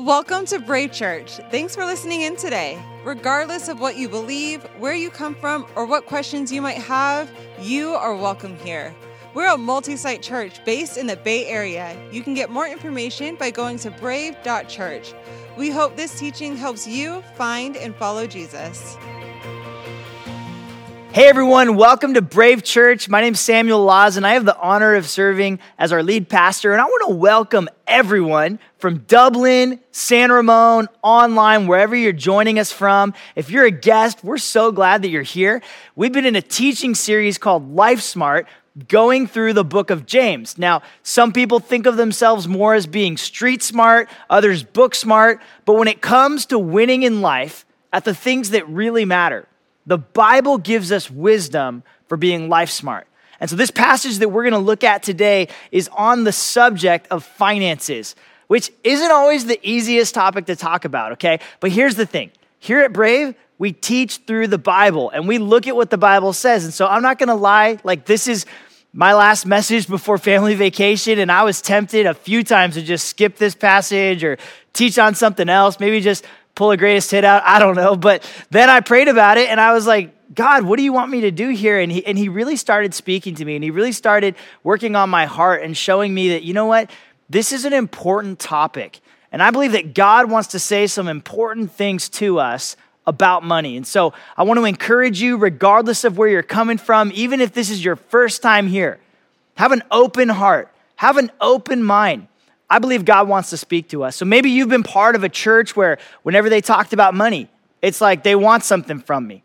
Welcome to Brave Church. Thanks for listening in today. Regardless of what you believe, where you come from, or what questions you might have, you are welcome here. We're a multi site church based in the Bay Area. You can get more information by going to brave.church. We hope this teaching helps you find and follow Jesus. Hey everyone, welcome to Brave Church. My name is Samuel Laws, and I have the honor of serving as our lead pastor. And I want to welcome everyone from Dublin, San Ramon, online, wherever you're joining us from. If you're a guest, we're so glad that you're here. We've been in a teaching series called Life Smart, going through the book of James. Now, some people think of themselves more as being street smart, others book smart, but when it comes to winning in life, at the things that really matter, the Bible gives us wisdom for being life smart. And so, this passage that we're going to look at today is on the subject of finances, which isn't always the easiest topic to talk about, okay? But here's the thing here at Brave, we teach through the Bible and we look at what the Bible says. And so, I'm not going to lie, like, this is my last message before family vacation, and I was tempted a few times to just skip this passage or teach on something else, maybe just pull a greatest hit out. I don't know. But then I prayed about it and I was like, God, what do you want me to do here? And he, and he really started speaking to me and he really started working on my heart and showing me that, you know what? This is an important topic. And I believe that God wants to say some important things to us about money. And so I want to encourage you, regardless of where you're coming from, even if this is your first time here, have an open heart, have an open mind. I believe God wants to speak to us. So maybe you've been part of a church where whenever they talked about money, it's like they want something from me.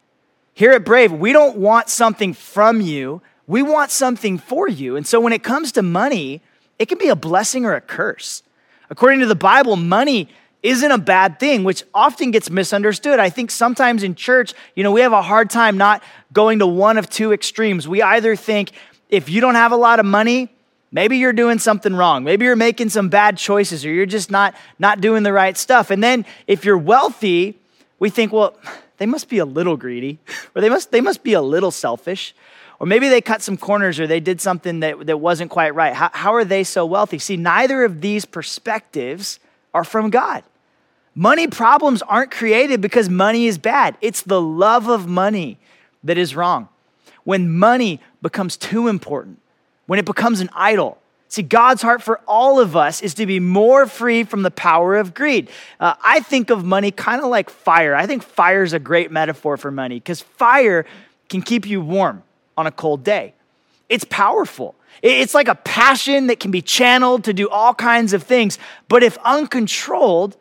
Here at Brave, we don't want something from you, we want something for you. And so when it comes to money, it can be a blessing or a curse. According to the Bible, money isn't a bad thing, which often gets misunderstood. I think sometimes in church, you know, we have a hard time not going to one of two extremes. We either think if you don't have a lot of money, Maybe you're doing something wrong. Maybe you're making some bad choices or you're just not, not doing the right stuff. And then if you're wealthy, we think, well, they must be a little greedy or they must, they must be a little selfish. Or maybe they cut some corners or they did something that, that wasn't quite right. How, how are they so wealthy? See, neither of these perspectives are from God. Money problems aren't created because money is bad, it's the love of money that is wrong. When money becomes too important, when it becomes an idol. See, God's heart for all of us is to be more free from the power of greed. Uh, I think of money kind of like fire. I think fire is a great metaphor for money because fire can keep you warm on a cold day. It's powerful. It's like a passion that can be channeled to do all kinds of things. But if uncontrolled,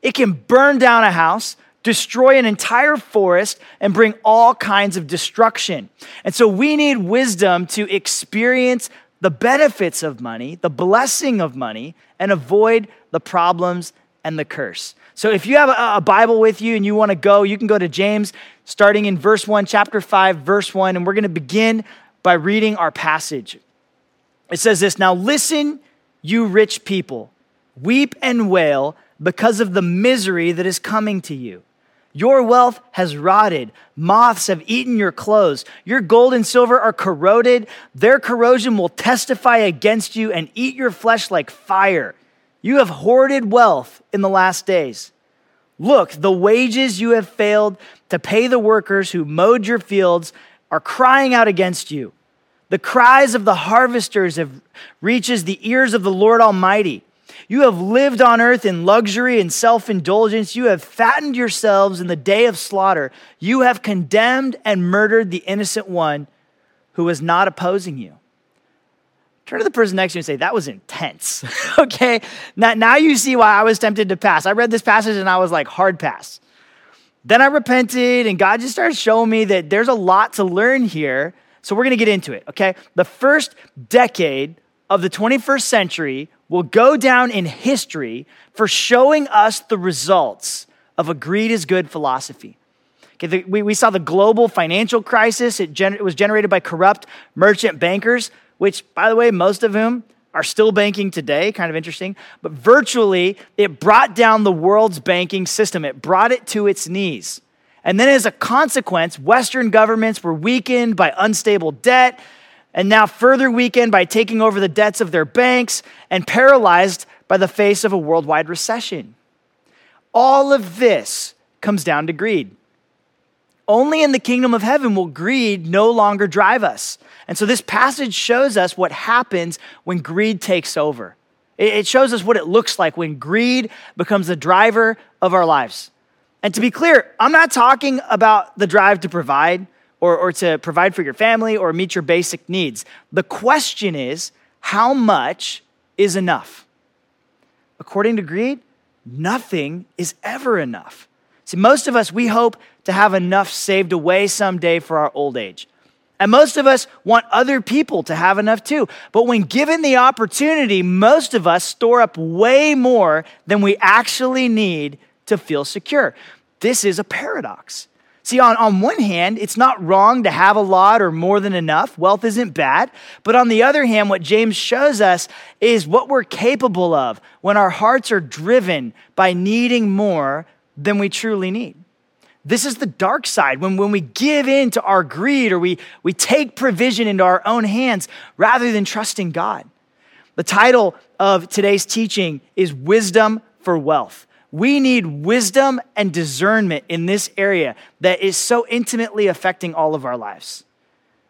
it can burn down a house, destroy an entire forest, and bring all kinds of destruction. And so we need wisdom to experience the benefits of money, the blessing of money, and avoid the problems and the curse. So if you have a, Bible with you and you want to go, you can go to James, starting in verse 1, chapter 5, verse 1, and we're going to begin by reading our passage. It says this Now listen, you rich people, weep and wail because of the misery that is coming to you. Your wealth has rotted. Moths have eaten your clothes. Your gold and silver are corroded. Their corrosion will testify against you and eat your flesh like fire. You have hoarded wealth in the last days. Look, the wages you have failed to pay the workers who mowed your fields are crying out against you. The cries of the harvesters have reaches the ears of the Lord Almighty. You have lived on earth in luxury and self indulgence. You have fattened yourselves in the day of slaughter. You have condemned and murdered the innocent one who was not opposing you. Turn to the person next to you and say, That was intense. okay? Now, now you see why I was tempted to pass. I read this passage and I was like, Hard pass. Then I repented and God just started showing me that there's a lot to learn here. So we're going to get into it, okay? The first decade of the 21st century will go down in history for showing us the results of a greed is good philosophy. Okay, the, we, we saw the global financial crisis. It, gener- it was generated by corrupt merchant bankers, which, by the way, most of whom are still banking today, kind of interesting. But virtually, it brought down the world's banking system, it brought it to its knees. And then, as a consequence, Western governments were weakened by unstable debt and now further weakened by taking over the debts of their banks and paralyzed by the face of a worldwide recession. all of this comes down to greed. Only in the kingdom of heaven will greed no longer drive us. And so this passage shows us what happens when greed takes over. It shows us what it looks like when greed becomes the driver of our lives. And to be clear, I'm not talking about the drive to provide or, or to provide for your family or meet your basic needs. The question is, how much is enough? According to greed, nothing is ever enough. See, most of us, we hope to have enough saved away someday for our old age. And most of us want other people to have enough too. But when given the opportunity, most of us store up way more than we actually need to feel secure. This is a paradox. See, on, on one hand, it's not wrong to have a lot or more than enough. Wealth isn't bad. But on the other hand, what James shows us is what we're capable of when our hearts are driven by needing more than we truly need. This is the dark side when, when we give in to our greed or we, we take provision into our own hands rather than trusting God. The title of today's teaching is Wisdom for Wealth. We need wisdom and discernment in this area that is so intimately affecting all of our lives.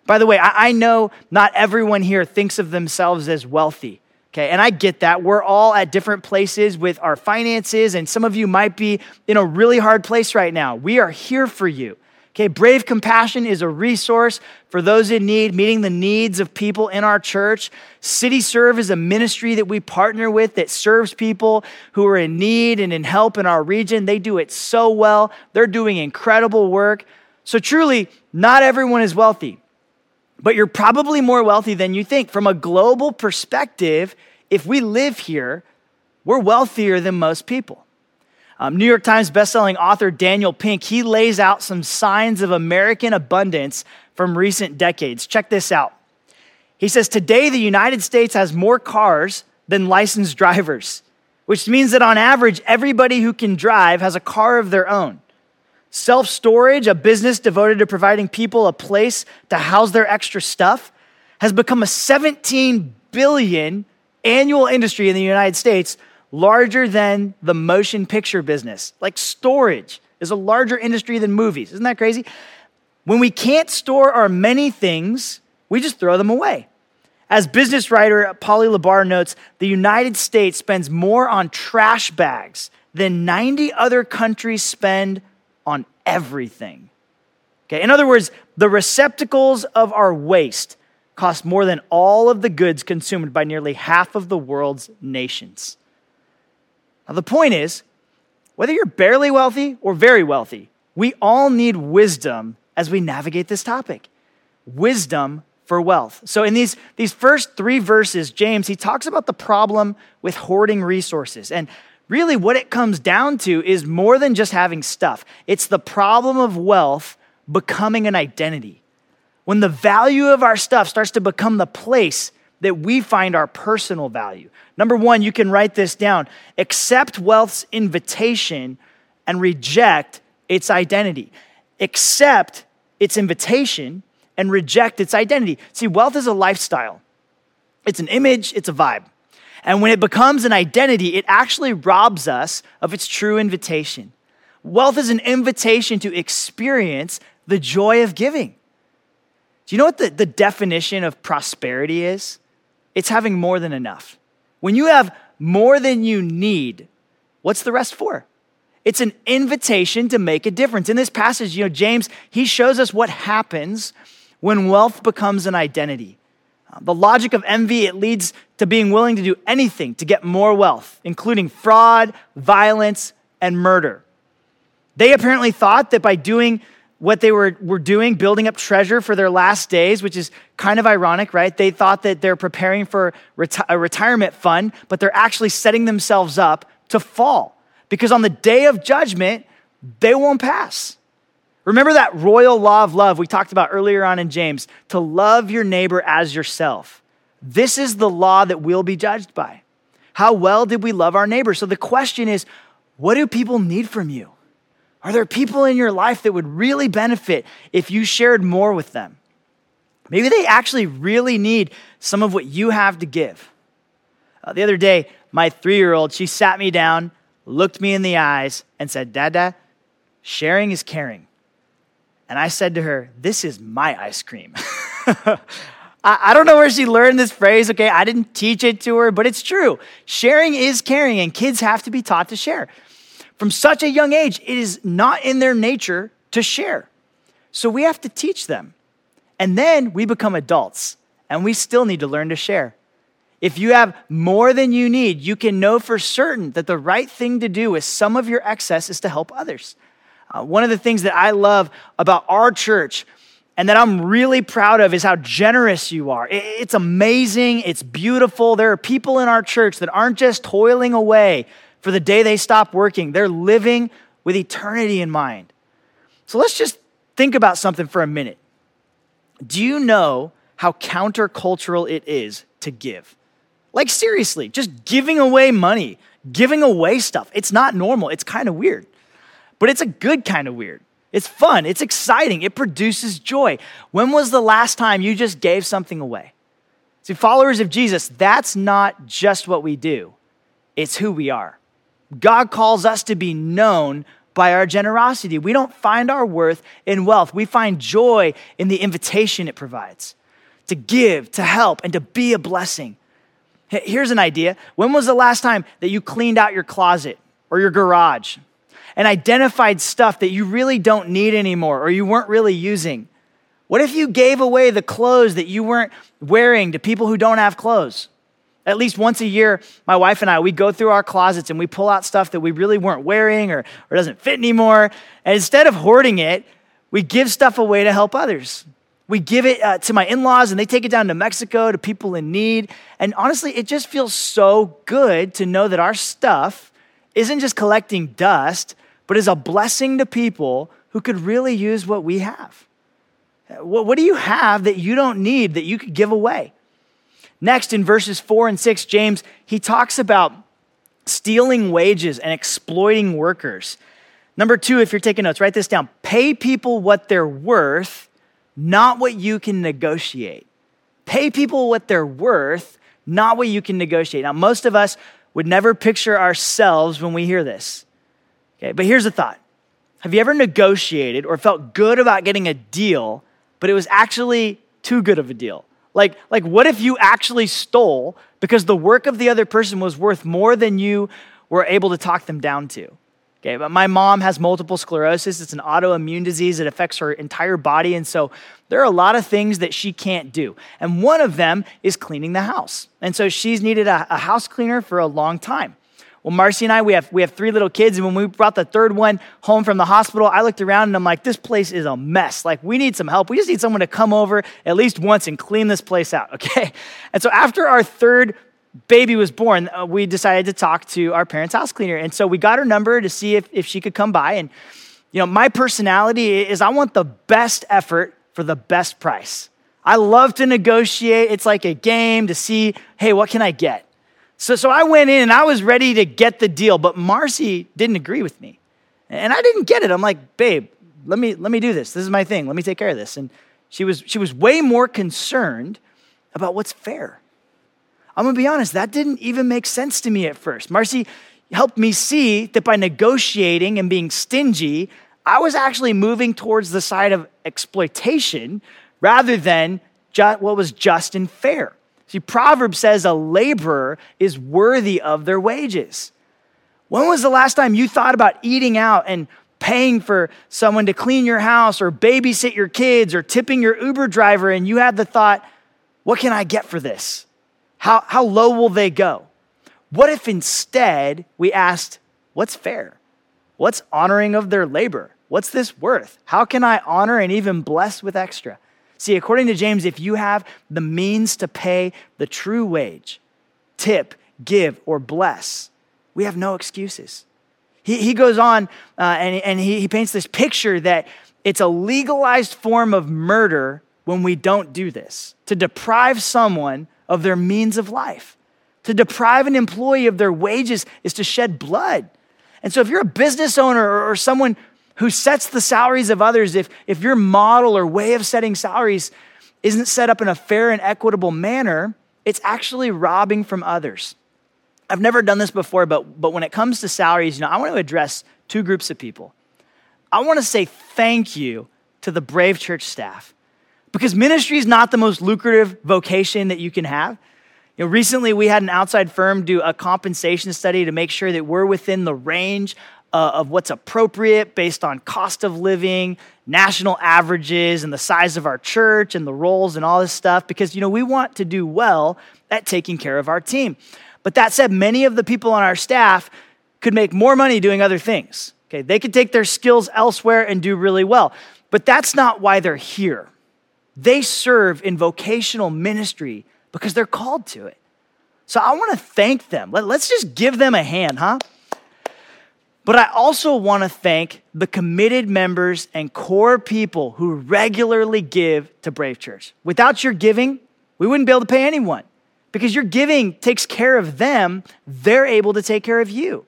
By the way, I, know not everyone here thinks of themselves as wealthy. Okay, and I get that. We're all at different places with our finances, and some of you might be in a really hard place right now. We are here for you. Okay, Brave Compassion is a resource for those in need, meeting the needs of people in our church. City Serve is a ministry that we partner with that serves people who are in need and in help in our region. They do it so well, they're doing incredible work. So, truly, not everyone is wealthy but you're probably more wealthy than you think. From a global perspective, if we live here, we're wealthier than most people. Um, New York Times bestselling author Daniel Pink, he lays out some signs of American abundance from recent decades. Check this out. He says, Today, the United States has more cars than licensed drivers, which means that on average, everybody who can drive has a car of their own. Self storage, a business devoted to providing people a place to house their extra stuff, has become a 17 billion annual industry in the United States, larger than the motion picture business. Like storage is a larger industry than movies. Isn't that crazy? When we can't store our many things, we just throw them away. As business writer Polly LaBarre notes, the United States spends more on trash bags than 90 other countries spend on everything. Okay, in other words, the receptacles of our waste cost more than all of the goods consumed by nearly half of the world's nations. Now, the point is whether you're barely wealthy or very wealthy, we all need wisdom as we navigate this topic. Wisdom for wealth. So, in these, these first three verses, James, he talks about the problem with hoarding resources. And really what it comes down to is more than just having stuff, it's the problem of wealth becoming an identity. When the value of our stuff starts to become the place that we find our personal value. Number one, you can write this down accept wealth's invitation and reject its identity. Accept its invitation and reject its identity. See, wealth is a lifestyle, it's an image, it's a vibe. And when it becomes an identity, it actually robs us of its true invitation. Wealth is an invitation to experience the joy of giving. Do you know what the, the definition of prosperity is? It's having more than enough. When you have more than you need, what's the rest for? It's an invitation to make a difference. In this passage, you know, James, he shows us what happens when wealth becomes an identity. Uh, the logic of envy, it leads to being willing to do anything to get more wealth, including fraud, violence, and murder. They apparently thought that by doing what they were, were doing, building up treasure for their last days, which is kind of ironic, right? They thought that they're preparing for reti- a retirement fund, but they're actually setting themselves up to fall because on the day of judgment, they won't pass. Remember that royal law of love we talked about earlier on in James to love your neighbor as yourself. This is the law that we'll be judged by. How well did we love our neighbor? So the question is what do people need from you? Are there people in your life that would really benefit if you shared more with them? Maybe they actually really need some of what you have to give. Uh, the other day, my three year old, she sat me down looked me in the eyes, and said, Dada, sharing is caring. And I said to her, This is my ice cream. I, don't know where she learned this phrase, okay? I didn't teach it to her, but it's true. Sharing is caring, and kids have to be taught to share. From such a young age, it is not in their nature to share. So we have to teach them. And then we become adults, and we still need to learn to share. If you have more than you need, you can know for certain that the right thing to do with some of your excess is to help others. Uh, one of the things that I love about our church and that I'm really proud of is how generous you are. It's amazing, it's beautiful. There are people in our church that aren't just toiling away for the day they stop working, they're living with eternity in mind. So let's just think about something for a minute. Do you know how countercultural it is to give? Like, seriously, just giving away money, giving away stuff. It's not normal. It's kind of weird, but it's a good kind of weird. It's fun, it's exciting, it produces joy. When was the last time you just gave something away? See, followers of Jesus, that's not just what we do, it's who we are. God calls us to be known by our generosity. We don't find our worth in wealth, we find joy in the invitation it provides to give, to help, and to be a blessing. Here's an idea. When was the last time that you cleaned out your closet or your garage and identified stuff that you really don't need anymore or you weren't really using? What if you gave away the clothes that you weren't wearing to people who don't have clothes? At least once a year, my wife and I, we go through our closets and we pull out stuff that we really weren't wearing or, or doesn't fit anymore. And instead of hoarding it, we give stuff away to help others. We give it uh, to my in laws, and they take it down to Mexico to people in need. And honestly, it just feels so good to know that our stuff isn't just collecting dust, but is a blessing to people who could really use what we have. What, what do you have that you don't need that you could give away? Next, in verses four and six, James, he talks about stealing wages and exploiting workers. Number two, if you're taking notes, write this down. Pay people what they're worth not what you can negotiate. Pay people what they're worth, not what you can negotiate. Now, most of us would never picture ourselves when we hear this. Okay, but here's the thought Have you ever negotiated or felt good about getting a deal, but it was actually too good of a deal? Like, like what if you actually stole because the work of the other person was worth more than you were able to talk them down to? Okay, but my mom has multiple sclerosis. It's an autoimmune disease that affects her entire body. And so there are a lot of things that she can't do. And one of them is cleaning the house. And so she's needed a, a house cleaner for a long time. Well, Marcy and I, we have, we have three little kids. And when we brought the third one home from the hospital, I looked around and I'm like, this place is a mess. Like, we need some help. We just need someone to come over at least once and clean this place out, okay? And so after our third baby was born, uh, we decided to talk to our parents' house cleaner. And so we got her number to see if, if she could come by. And, you know, my personality is I want the best effort for the best price. I love to negotiate. It's like a game to see, hey, what can I get? So, so I went in and I was ready to get the deal, but Marcy didn't agree with me. And I didn't get it. I'm like, babe, let me, let me do this. This is my thing. Let me take care of this. And she was, she was way more concerned about what's fair. I'm gonna be honest, that didn't even make sense to me at first. Marcy helped me see that by negotiating and being stingy, I was actually moving towards the side of exploitation rather than just what was just and fair. See, Proverbs says a laborer is worthy of their wages. When was the last time you thought about eating out and paying for someone to clean your house or babysit your kids or tipping your Uber driver and you had the thought, what can I get for this? How, how low will they go? What if instead we asked, what's fair? What's honoring of their labor? What's this worth? How can I honor and even bless with extra? See, according to James, if you have the means to pay the true wage, tip, give, or bless, we have no excuses. He, he goes on uh, and, and he, he paints this picture that it's a legalized form of murder when we don't do this. To deprive someone of their means of life. To deprive an employee of their wages is to shed blood. And so, if you're a business owner or someone who sets the salaries of others, if, if your model or way of setting salaries isn't set up in a fair and equitable manner, it's actually robbing from others. I've never done this before, but, but when it comes to salaries, you know, I want to address two groups of people. I want to say thank you to the Brave Church staff because ministry is not the most lucrative vocation that you can have. You know, recently we had an outside firm do a compensation study to make sure that we're within the range uh, of what's appropriate based on cost of living, national averages, and the size of our church and the roles and all this stuff because, you know, we want to do well at taking care of our team. But that said, many of the people on our staff could make more money doing other things. Okay, they could take their skills elsewhere and do really well. But that's not why they're here. They serve in vocational ministry because they're called to it. So I want to thank them. Let, us just give them a hand, huh? But I also want to thank the committed members and core people who regularly give to Brave Church. Without your giving, we wouldn't be able to pay anyone because your giving takes care of them, they're able to take care of you.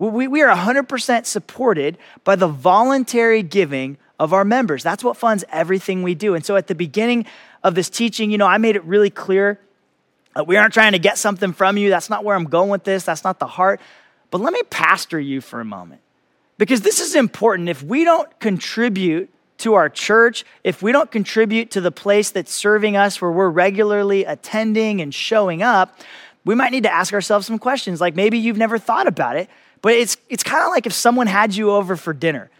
We, we are 100% supported by the voluntary giving of our members. That's what funds everything we do. And so at the beginning of this teaching, you know, I made it really clear that we aren't trying to get something from you. That's not where I'm going with this. That's not the heart. But let me pastor you for a moment because this is important. If we don't contribute to our church, if we don't contribute to the place that's serving us where we're regularly attending and showing up, we might need to ask ourselves some questions. Like maybe you've never thought about it, but it's, it's kind of like if someone had you over for dinner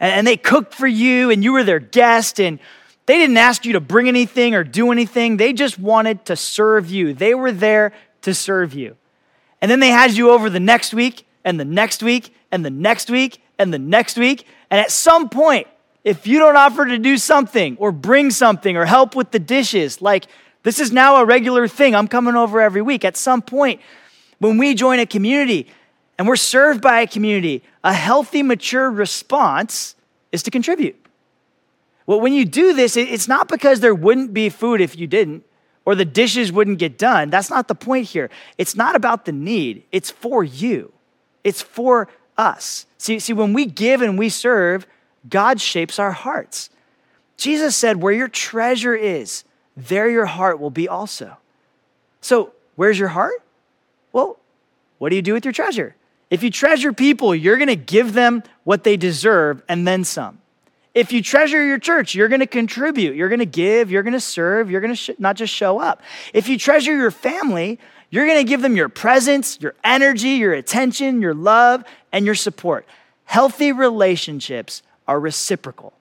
and, and they cooked for you and you were their guest and they didn't ask you to bring anything or do anything. They just wanted to serve you. They were there to serve you. And then they had you over the next week and the next week and the next week and the next week. And at some point, if you don't offer to do something or bring something or help with the dishes, like this is now a regular thing. I'm coming over every week. At some point, when we join a community and we're served by a community, a healthy, mature response is to contribute. Well, when you do this, it's not because there wouldn't be food if you didn't or the dishes wouldn't get done. That's not the point here. It's not about the need, it's for you, it's for us. See, see when we give and we serve, God shapes our hearts. Jesus said, Where your treasure is, there your heart will be also. So, where's your heart? Well, what do you do with your treasure? If you treasure people, you're going to give them what they deserve and then some. If you treasure your church, you're going to contribute, you're going to give, you're going to serve, you're going to sh- not just show up. If you treasure your family, you're going to give them your presence, your energy, your attention, your love, and your support. Healthy relationships are reciprocal.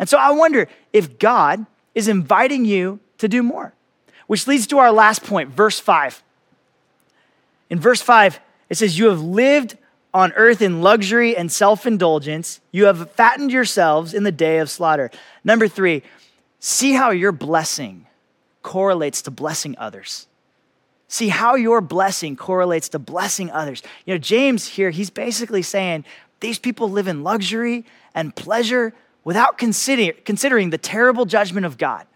And so I wonder if God is inviting you to do more, which leads to our last point, verse 5. In verse 5, it says, You have lived on earth in luxury and self indulgence. You have fattened yourselves in the day of slaughter. Number three, see how your blessing correlates to blessing others. See how your blessing correlates to blessing others. You know, James here, he's basically saying these people live in luxury and pleasure without consider- considering the terrible judgment of God.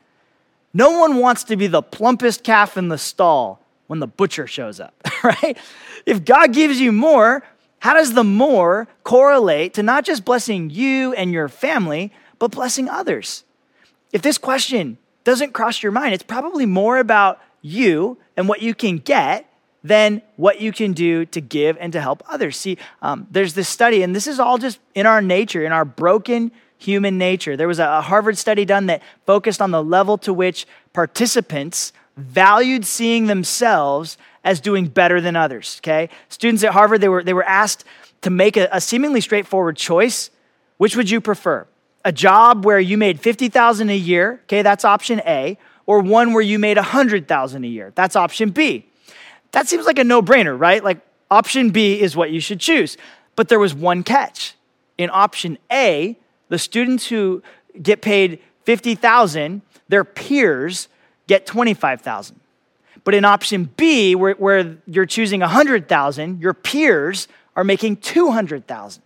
No one wants to be the plumpest calf in the stall when the butcher shows up, right? If God gives you more, how does the more correlate to not just blessing you and your family, but blessing others? If this question doesn't cross your mind, it's probably more about you and what you can get than what you can do to give and to help others. See, um, there's this study, and this is all just in our nature, in our broken human nature. There was a Harvard study done that focused on the level to which participants valued seeing themselves as doing better than others, okay? Students at Harvard, they were, they were asked to make a, a seemingly straightforward choice. Which would you prefer? A job where you made 50,000 a year, okay, that's option A, or one where you made 100,000 a year. That's option B. That seems like a no-brainer, right? Like option B is what you should choose. But there was one catch. In option A, the students who get paid 50,000, their peers get 25,000. But in option B, where, where you're choosing 100,000, your peers are making 200,000.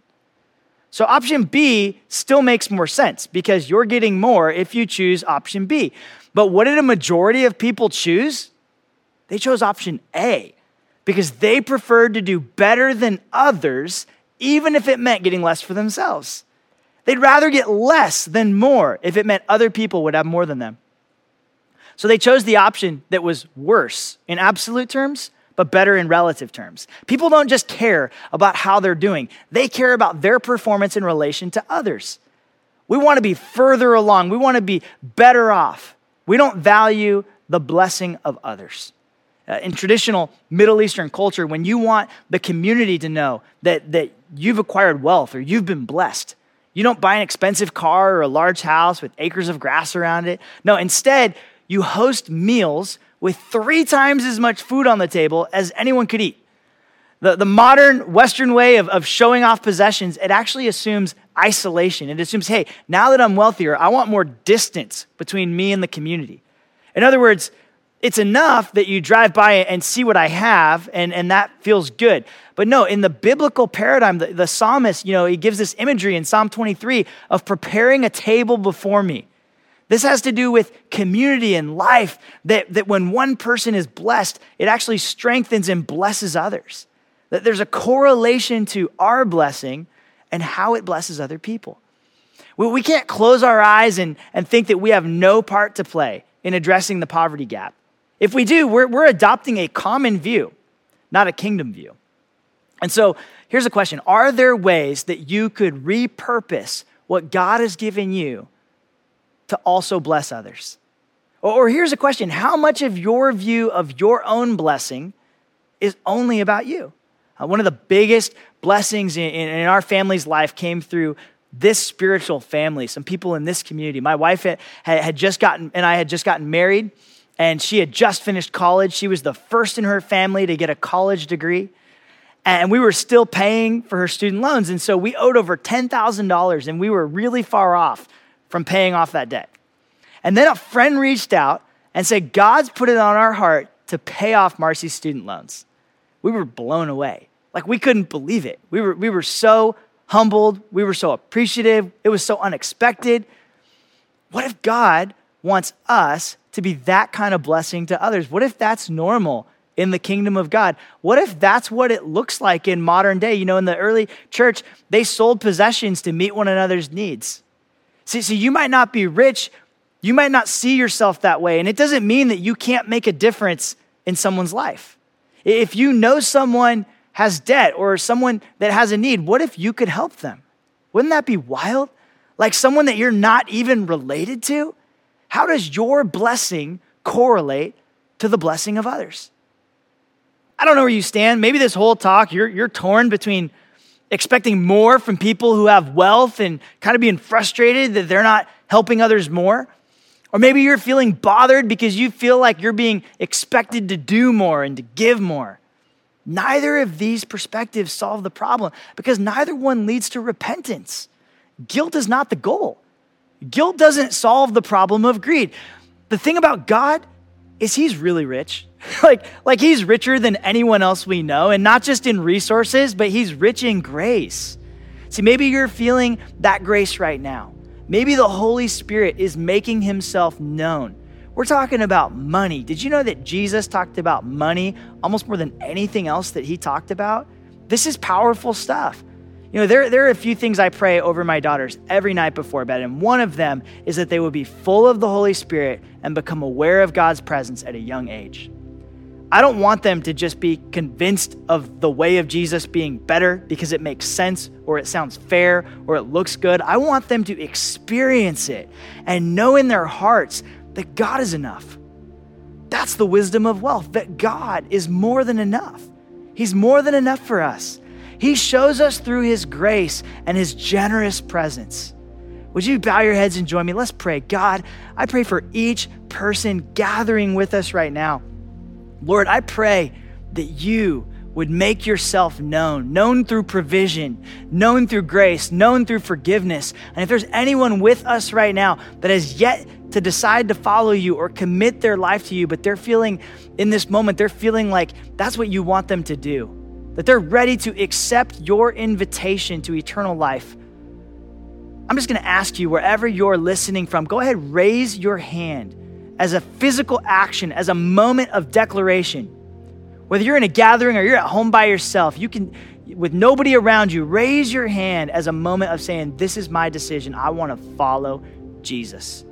So option B still makes more sense because you're getting more if you choose option B. But what did a majority of people choose? They chose option A because they preferred to do better than others, even if it meant getting less for themselves. They'd rather get less than more if it meant other people would have more than them. So they chose the option that was worse in absolute terms, but better in relative terms. People don't just care about how they're doing, they care about their performance in relation to others. We want to be further along, we want to be better off. We don't value the blessing of others. Uh, in traditional Middle Eastern culture, when you want the community to know that, that you've acquired wealth or you've been blessed, you don't buy an expensive car or a large house with acres of grass around it. No, instead, you host meals with three times as much food on the table as anyone could eat. The, the modern Western way of, of showing off possessions, it actually assumes isolation. It assumes, hey, now that I'm wealthier, I want more distance between me and the community. In other words, it's enough that you drive by and see what I have, and, and that feels good. But no, in the biblical paradigm, the, the psalmist, you know, he gives this imagery in Psalm 23 of preparing a table before me. This has to do with community and life, that, that when one person is blessed, it actually strengthens and blesses others. That there's a correlation to our blessing and how it blesses other people. We, we can't close our eyes and, and think that we have no part to play in addressing the poverty gap. If we do, we're, we're adopting a common view, not a kingdom view. And so here's a question Are there ways that you could repurpose what God has given you to also bless others? Or, here's a question How much of your view of your own blessing is only about you? Uh, one of the biggest blessings in, in, our family's life came through this spiritual family, some people in this community. My wife had, had just gotten, and I had just gotten married and she had just finished college. She was the first in her family to get a college degree. And we were still paying for her student loans. And so we owed over $10,000 and we were really far off from paying off that debt. And then a friend reached out and said, God's put it on our heart to pay off Marcy's student loans. We were blown away. Like we couldn't believe it. We were, we were so humbled. We were so appreciative. It was so unexpected. What if God wants us to be that kind of blessing to others? What if that's normal in the kingdom of God? What if that's what it looks like in modern day? You know, in the early church, they sold possessions to meet one another's needs. See, so you might not be rich, you might not see yourself that way, and it doesn't mean that you can't make a difference in someone's life. If you know someone has debt or someone that has a need, what if you could help them? Wouldn't that be wild? Like someone that you're not even related to? How does your blessing correlate to the blessing of others? I don't know where you stand. Maybe this whole talk, you're, you're torn between expecting more from people who have wealth and kind of being frustrated that they're not helping others more. Or maybe you're feeling bothered because you feel like you're being expected to do more and to give more. Neither of these perspectives solve the problem because neither one leads to repentance. Guilt is not the goal. Guilt doesn't solve the problem of greed. The thing about God is he's really rich. like, like he's richer than anyone else we know, and not just in resources, but he's rich in grace. See, maybe you're feeling that grace right now. Maybe the Holy Spirit is making himself known. We're talking about money. Did you know that Jesus talked about money almost more than anything else that he talked about? This is powerful stuff. You know, there, there are a few things I pray over my daughters every night before bed, and one of them is that they would be full of the Holy Spirit and become aware of God's presence at a young age. I don't want them to just be convinced of the way of Jesus being better because it makes sense or it sounds fair or it looks good. I want them to experience it and know in their hearts that God is enough. That's the wisdom of wealth, that God is more than enough. He's more than enough for us. He shows us through His grace and His generous presence. Would you bow your heads and join me? Let's pray. God, I pray for each person gathering with us right now. Lord, I pray that you would make yourself known, known through provision, known through grace, known through forgiveness. And if there's anyone with us right now that has yet to decide to follow you or commit their life to you, but they're feeling in this moment, they're feeling like that's what you want them to do that they're ready to accept your invitation to eternal life, I'm just going to ask you, wherever you're listening from, go ahead, raise your hand as a physical action, as a moment of declaration. Whether you're in a gathering or you're at home by yourself, you can, with nobody around you, raise your hand as a moment of saying, This is my decision. I want to follow Jesus.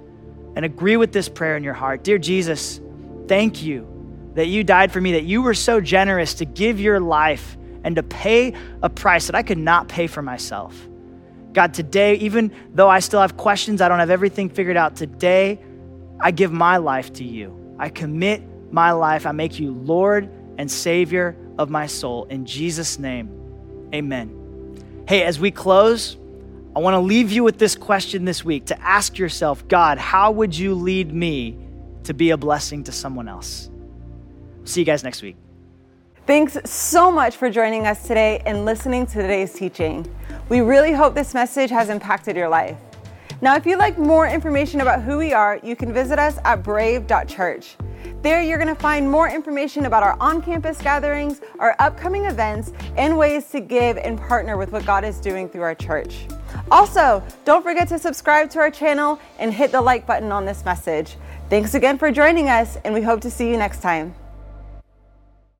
And agree with this prayer in your heart. Dear Jesus, thank you that you died for me, that you were so generous to give your life and to pay a price that I could not pay for myself. God, today, even though I still have questions, I don't have everything figured out, today I give my life to you. I commit my life. I make you Lord and Savior of my soul. In Jesus' name, amen. Hey, as we close, I want to leave you with this question this week to ask yourself God, how would you lead me to be a blessing to someone else? See you guys next week. Thanks so much for joining us today and listening to today's teaching. We really hope this message has impacted your life. Now, if you'd like more information about who we are, you can visit us at brave.church. There, you're going to find more information about our on campus gatherings, our upcoming events, and ways to give and partner with what God is doing through our church. Also, don't forget to subscribe to our channel and hit the like button on this message. Thanks again for joining us, and we hope to see you next time.